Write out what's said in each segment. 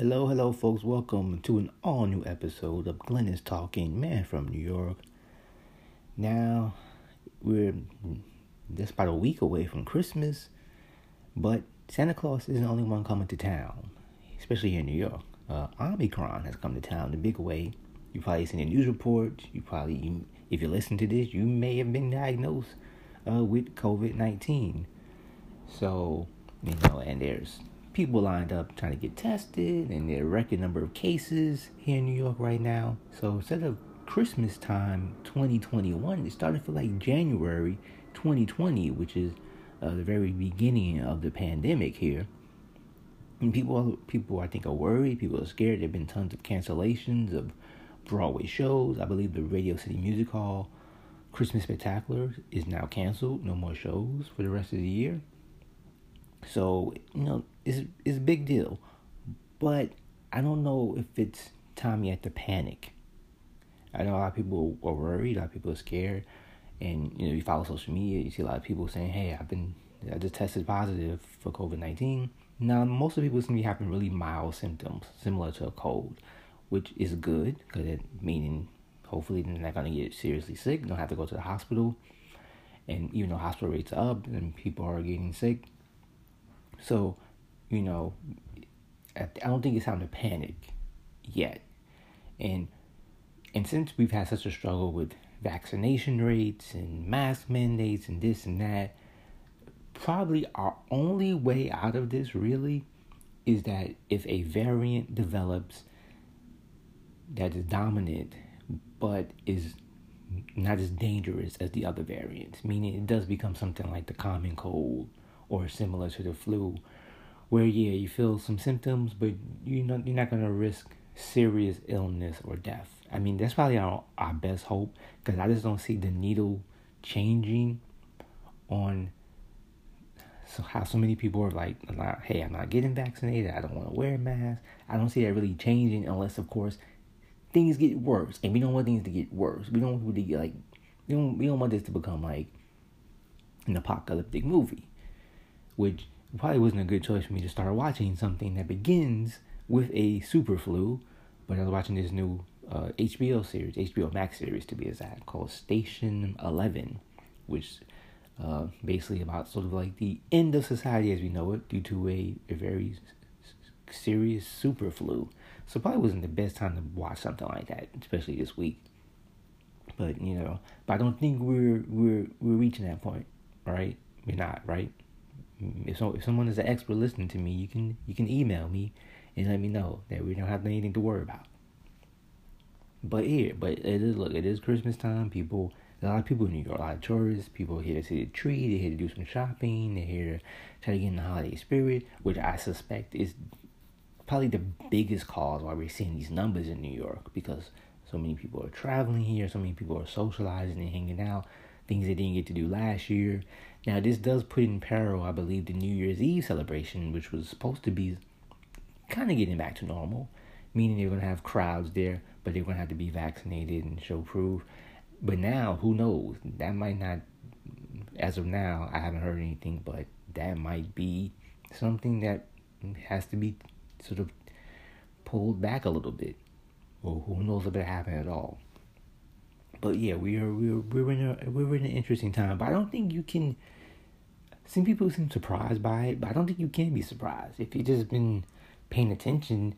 Hello, hello, folks. Welcome to an all new episode of Glenn is Talking, man from New York. Now, we're just about a week away from Christmas, but Santa Claus isn't the only one coming to town, especially here in New York. Uh, Omicron has come to town a big way. You probably seen the news reports. You probably, you, if you listen to this, you may have been diagnosed uh, with COVID 19. So, you know, and there's people lined up trying to get tested, and there are a record number of cases here in New York right now. So instead of Christmas time 2021, it started for like January 2020, which is uh, the very beginning of the pandemic here. And people, people, I think, are worried. People are scared. There've been tons of cancellations of Broadway shows. I believe the Radio City Music Hall Christmas Spectacular is now canceled. No more shows for the rest of the year. So you know, it's it's a big deal, but I don't know if it's time yet to panic. I know a lot of people are worried, a lot of people are scared, and you know, you follow social media, you see a lot of people saying, "Hey, I've been, I just tested positive for COVID nineteen." Now, most of the people seem to be having really mild symptoms, similar to a cold, which is good because it meaning hopefully they're not gonna get seriously sick, don't have to go to the hospital, and even though hospital rates are up and people are getting sick, so, you know, I don't think it's time to panic yet. And and since we've had such a struggle with vaccination rates and mask mandates and this and that, probably our only way out of this really is that if a variant develops that is dominant but is not as dangerous as the other variants, meaning it does become something like the common cold or similar to the flu, where yeah, you feel some symptoms, but you know you're not gonna risk serious illness or death. I mean, that's probably our our best hope because I just don't see the needle changing on so how so many people are like, hey, I'm not getting vaccinated. I don't want to wear a mask. I don't see that really changing unless, of course, things get worse, and we don't want things to get worse. We don't want to get like, we don't we don't want this to become like an apocalyptic movie which probably wasn't a good choice for me to start watching something that begins with a super flu. But I was watching this new uh, HBO series, HBO Max series to be exact, called Station Eleven, which uh, basically about sort of like the end of society as we know it due to a, a very serious super flu. So probably wasn't the best time to watch something like that, especially this week. But you know, but I don't think we're we're we're reaching that point, right? We're not, right? if, so, if someone is an expert listening to me, you can you can email me and let me know that we don't have anything to worry about. But here, but it is look, it is Christmas time. People, a lot of people in New York, a lot of tourists. People here to see the tree. They're here to do some shopping. They're here to try to get in the holiday spirit, which I suspect is probably the biggest cause why we're seeing these numbers in New York because so many people are traveling here. So many people are socializing and hanging out. Things they didn't get to do last year. Now, this does put in peril, I believe, the New Year's Eve celebration, which was supposed to be kind of getting back to normal, meaning they're going to have crowds there, but they're going to have to be vaccinated and show proof. But now, who knows? That might not, as of now, I haven't heard anything, but that might be something that has to be sort of pulled back a little bit. Or who knows if it happened at all. But yeah, we are we're we're in a we're in an interesting time. But I don't think you can. Some people seem surprised by it, but I don't think you can be surprised if you've just been paying attention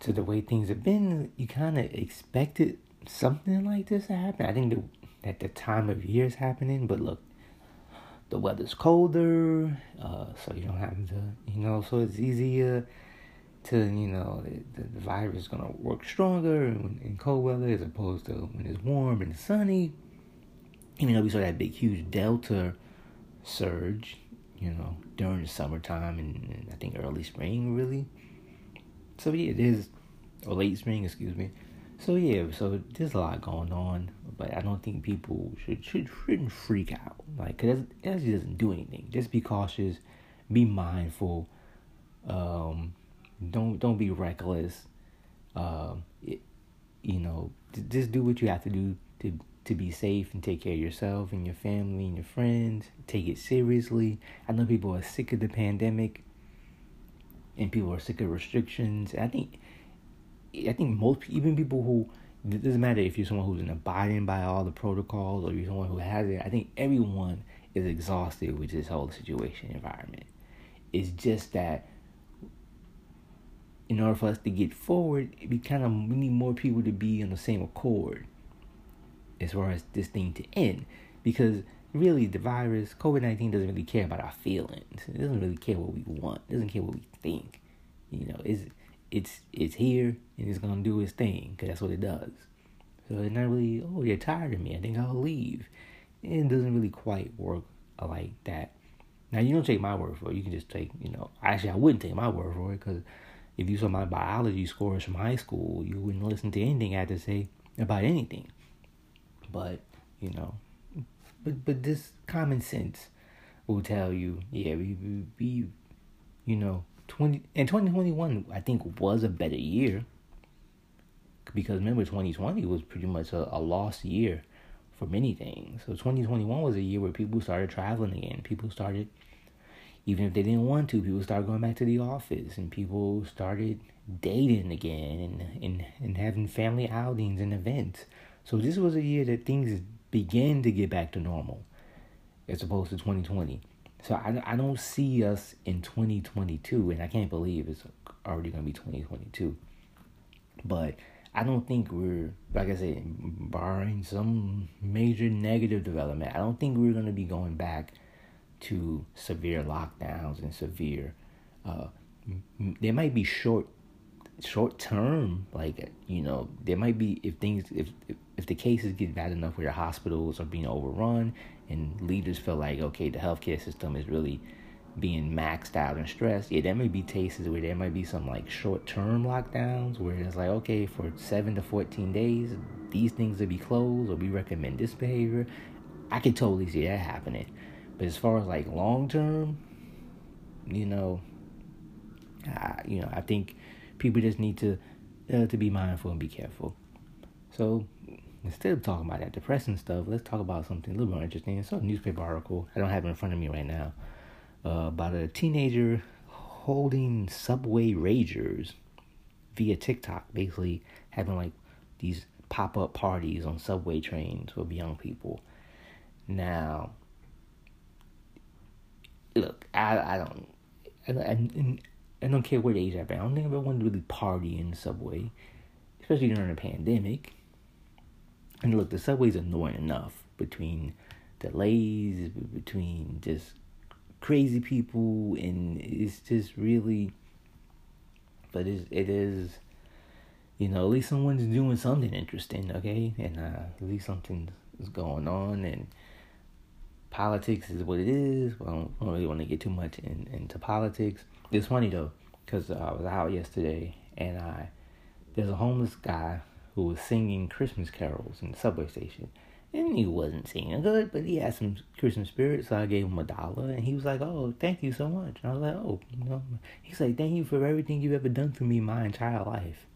to the way things have been. You kind of expected something like this to happen. I think the, that the time of year is happening, but look, the weather's colder, uh, so you don't have to, you know, so it's easier to you know the, the virus is gonna work stronger in, in cold weather as opposed to when it's warm and sunny. Even though we saw that big huge delta surge, you know, during the summertime and, and I think early spring really. So yeah, it is or late spring, excuse me. So yeah, so there's a lot going on, but I don't think people should should shouldn't freak out. Like, cause that just doesn't do anything. Just be cautious, be mindful. Um, don't don't be reckless. Um, it, you know, just do what you have to do to to be safe and take care of yourself and your family and your friends. Take it seriously. I know people are sick of the pandemic and people are sick of restrictions. And I think I think most even people who it doesn't matter if you're someone who's abiding by all the protocols or you're someone who has it. I think everyone is exhausted with this whole situation environment. It's just that in order for us to get forward, we kind of we need more people to be on the same accord as far as this thing to end. Because really, the virus, COVID 19, doesn't really care about our feelings. It doesn't really care what we want. It doesn't care what we think. You know, it's it's it's here and it's gonna do its thing because that's what it does. So it's not really, oh, you're tired of me. I think I'll leave. It doesn't really quite work like that. Now you don't take my word for it. You can just take, you know. Actually, I wouldn't take my word for it because if you saw my biology scores from high school, you wouldn't listen to anything I had to say about anything. But you know, but but this common sense will tell you, yeah, we we, we you know, twenty and twenty twenty one I think was a better year because remember 2020 was pretty much a, a lost year for many things. So 2021 was a year where people started traveling again. People started, even if they didn't want to, people started going back to the office and people started dating again and, and, and having family outings and events. So this was a year that things began to get back to normal as opposed to 2020. So I, I don't see us in 2022, and I can't believe it's already going to be 2022. But I don't think we're, like I said, barring some major negative development, I don't think we're going to be going back to severe lockdowns and severe. Uh, there might be short, short term, like you know, there might be if things if if the cases get bad enough where hospitals are being overrun and leaders feel like okay, the healthcare system is really being maxed out and stressed, yeah, there may be cases where there might be some like short term lockdowns where it's like, okay, for seven to 14 days, these things will be closed or we recommend this behavior. I can totally see that happening. But as far as like long term, you know, I, you know, I think people just need to uh, to be mindful and be careful. So instead of talking about that depressing stuff, let's talk about something a little more interesting. It's a newspaper article. I don't have it in front of me right now uh, about a teenager holding subway ragers via TikTok, basically having like these pop up parties on subway trains with young people. Now, look, I I don't I, I, I don't care what age I've been. I don't think I've ever wanted to really party in the subway, especially during a pandemic. And look, the subway's annoying enough between delays, between just crazy people, and it's just really. But it's, it is, you know, at least someone's doing something interesting, okay, and uh, at least something is going on, and politics is what it is. I don't, I don't really want to get too much in, into politics. It's funny though, because uh, I was out yesterday, and I there's a homeless guy who was singing Christmas carols in the subway station and he wasn't singing good, but he had some Christmas spirit, so I gave him a dollar, and he was like, "Oh, thank you so much." And I was like, "Oh, you know," he's like, "Thank you for everything you've ever done for me my entire life."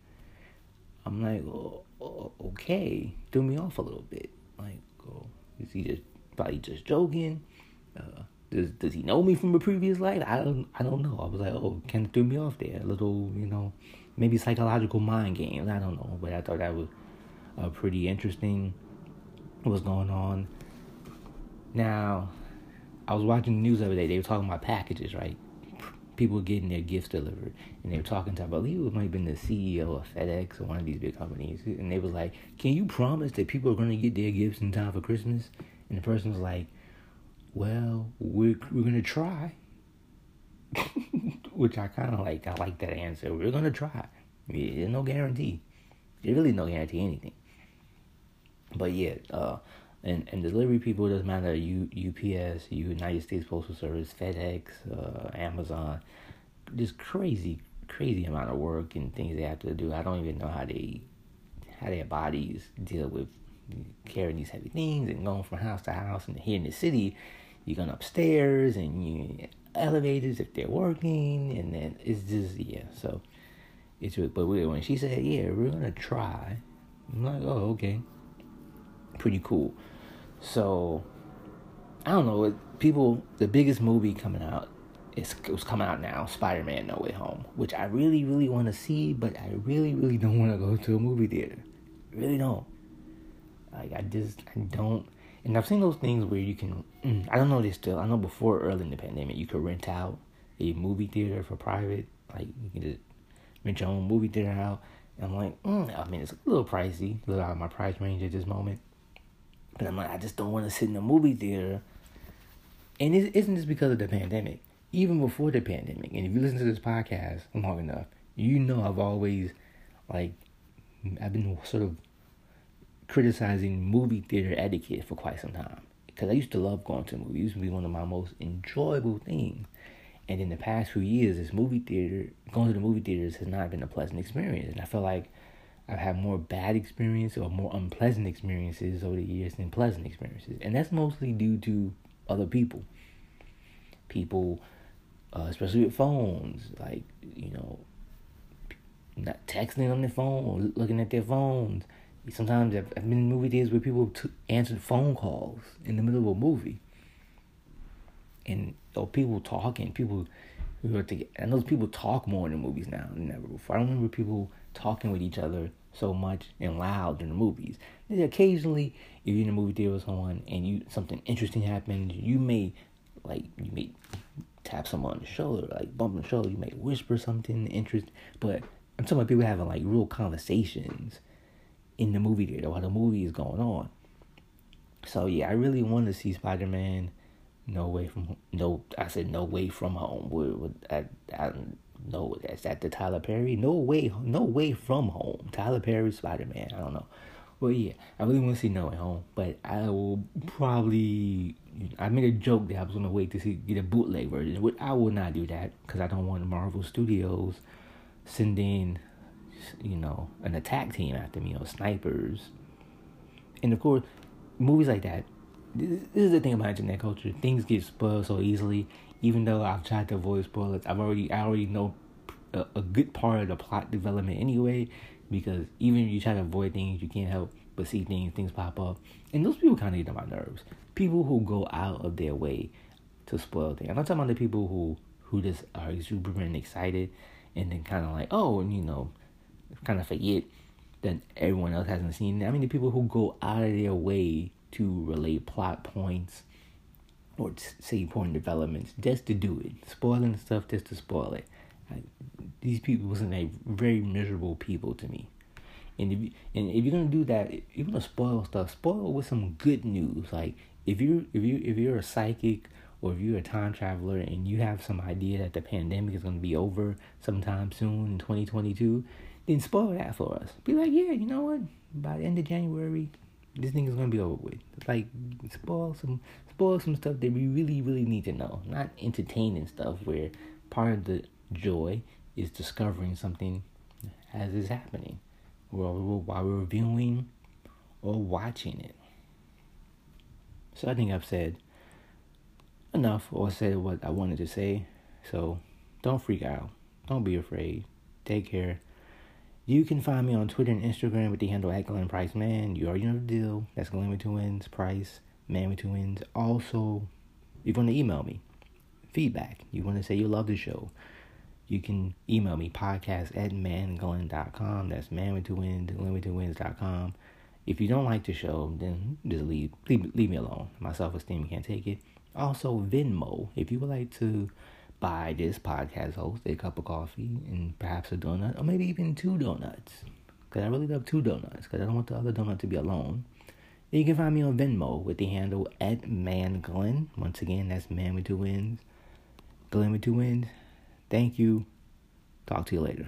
I'm like, oh, oh, "Okay," threw me off a little bit. Like, oh, is he just probably just joking? Uh, does does he know me from a previous life? I don't I don't know. I was like, "Oh, kind of threw me off there, a little, you know, maybe psychological mind games. I don't know, but I thought that was a pretty interesting." what's going on. Now, I was watching the news the other day. They were talking about packages, right? People getting their gifts delivered, and they were talking to, I believe it might have been the CEO of FedEx or one of these big companies, and they was like, "Can you promise that people are going to get their gifts in time for Christmas?" And the person was like, "Well, we're we're gonna try," which I kind of like. I like that answer. We're gonna try. Yeah, There's no guarantee. There's really no guarantee anything. But yeah, uh, and and delivery people doesn't matter. U, UPS, United States Postal Service, FedEx, uh, Amazon, just crazy, crazy amount of work and things they have to do. I don't even know how they how their bodies deal with carrying these heavy things and going from house to house. And here in the city, you're going upstairs and you elevators if they're working, and then it's just yeah. So it's but when she said yeah, we're gonna try I'm like, oh, okay. Pretty cool. So, I don't know. People, the biggest movie coming out, it's, it was coming out now Spider Man No Way Home, which I really, really want to see, but I really, really don't want to go to a movie theater. really don't. Like, I just, I don't. And I've seen those things where you can, mm, I don't know this still. I know before early in the pandemic, you could rent out a movie theater for private. Like, you can just rent your own movie theater out. And I'm like, mm, I mean, it's a little pricey, a little out of my price range at this moment. But I'm like, I just don't want to sit in a movie theater. And it isn't just because of the pandemic. Even before the pandemic, and if you listen to this podcast long enough, you know I've always, like, I've been sort of criticizing movie theater etiquette for quite some time. Because I used to love going to movies. It used to be one of my most enjoyable things. And in the past few years, this movie theater, going to the movie theaters has not been a pleasant experience. And I feel like I've had more bad experiences or more unpleasant experiences over the years than pleasant experiences. And that's mostly due to other people. People, uh, especially with phones, like, you know, not texting on their phone looking at their phones. Sometimes I've, I've been in movie theaters where people t- answered phone calls in the middle of a movie and or people talking, people who are together. And those people talk more in the movies now than ever before. I don't remember people talking with each other so much and loud in the movies. And occasionally, if you're in a movie theater with someone and you something interesting happens, you may like you may tap someone on the shoulder, like bump on the shoulder. You may whisper something interesting, but I'm talking about people having like real conversations in the movie theater while the movie is going on. So yeah, I really want to see Spider Man no way from no. I said no way from home. Would would I, I no that's that the Tyler Perry. No way, no way from home. Tyler Perry, Spider Man. I don't know. Well, yeah, I really want to see No Way Home, but I will probably. I made a joke that I was gonna wait to see get a bootleg version. I will not do that because I don't want Marvel Studios sending, you know, an attack team after me know snipers. And of course, movies like that this, is the thing about internet culture. Things get spoiled so easily. Even though I've tried to avoid spoilers, I've already I already know a, a good part of the plot development anyway. Because even if you try to avoid things, you can't help but see things. Things pop up, and those people kind of get on my nerves. People who go out of their way to spoil things. I'm not talking about the people who who just are exuberant and excited, and then kind of like, oh, and you know, kind of forget that everyone else hasn't seen. I mean, the people who go out of their way to relate plot points or say important developments just to do it. Spoiling stuff just to spoil it. I, these people wasn't a very miserable people to me. And if you, and if you're gonna do that, if you're gonna spoil stuff, spoil with some good news. Like if you if you if you're a psychic or if you're a time traveler and you have some idea that the pandemic is gonna be over sometime soon in 2022, then spoil that for us. Be like, yeah, you know what? By the end of January, this thing is gonna be over with. Like spoil some spoil some stuff that we really really need to know. Not entertaining stuff where part of the joy is discovering something as it's happening, while we're, while we're viewing or watching it. So I think I've said enough or said what I wanted to say. So don't freak out. Don't be afraid. Take care. You can find me on Twitter and Instagram with the handle at Glenn Price Mann. You already know the deal. That's Glenn with two N's, Price, Man with two N's. Also, if you want to email me feedback. You want to say you love the show. You can email me podcast at mannglenn.com. That's man with two N's, Glenn with two. If you don't like the show, then just leave, leave, leave me alone. My self esteem can't take it. Also, Venmo. If you would like to buy this podcast host a cup of coffee and perhaps a donut, or maybe even two donuts. Because I really love two donuts, because I don't want the other donut to be alone. you can find me on Venmo with the handle at MannGlenn. Once again, that's man with two Wins. Glenn with two Wins. Thank you. Talk to you later.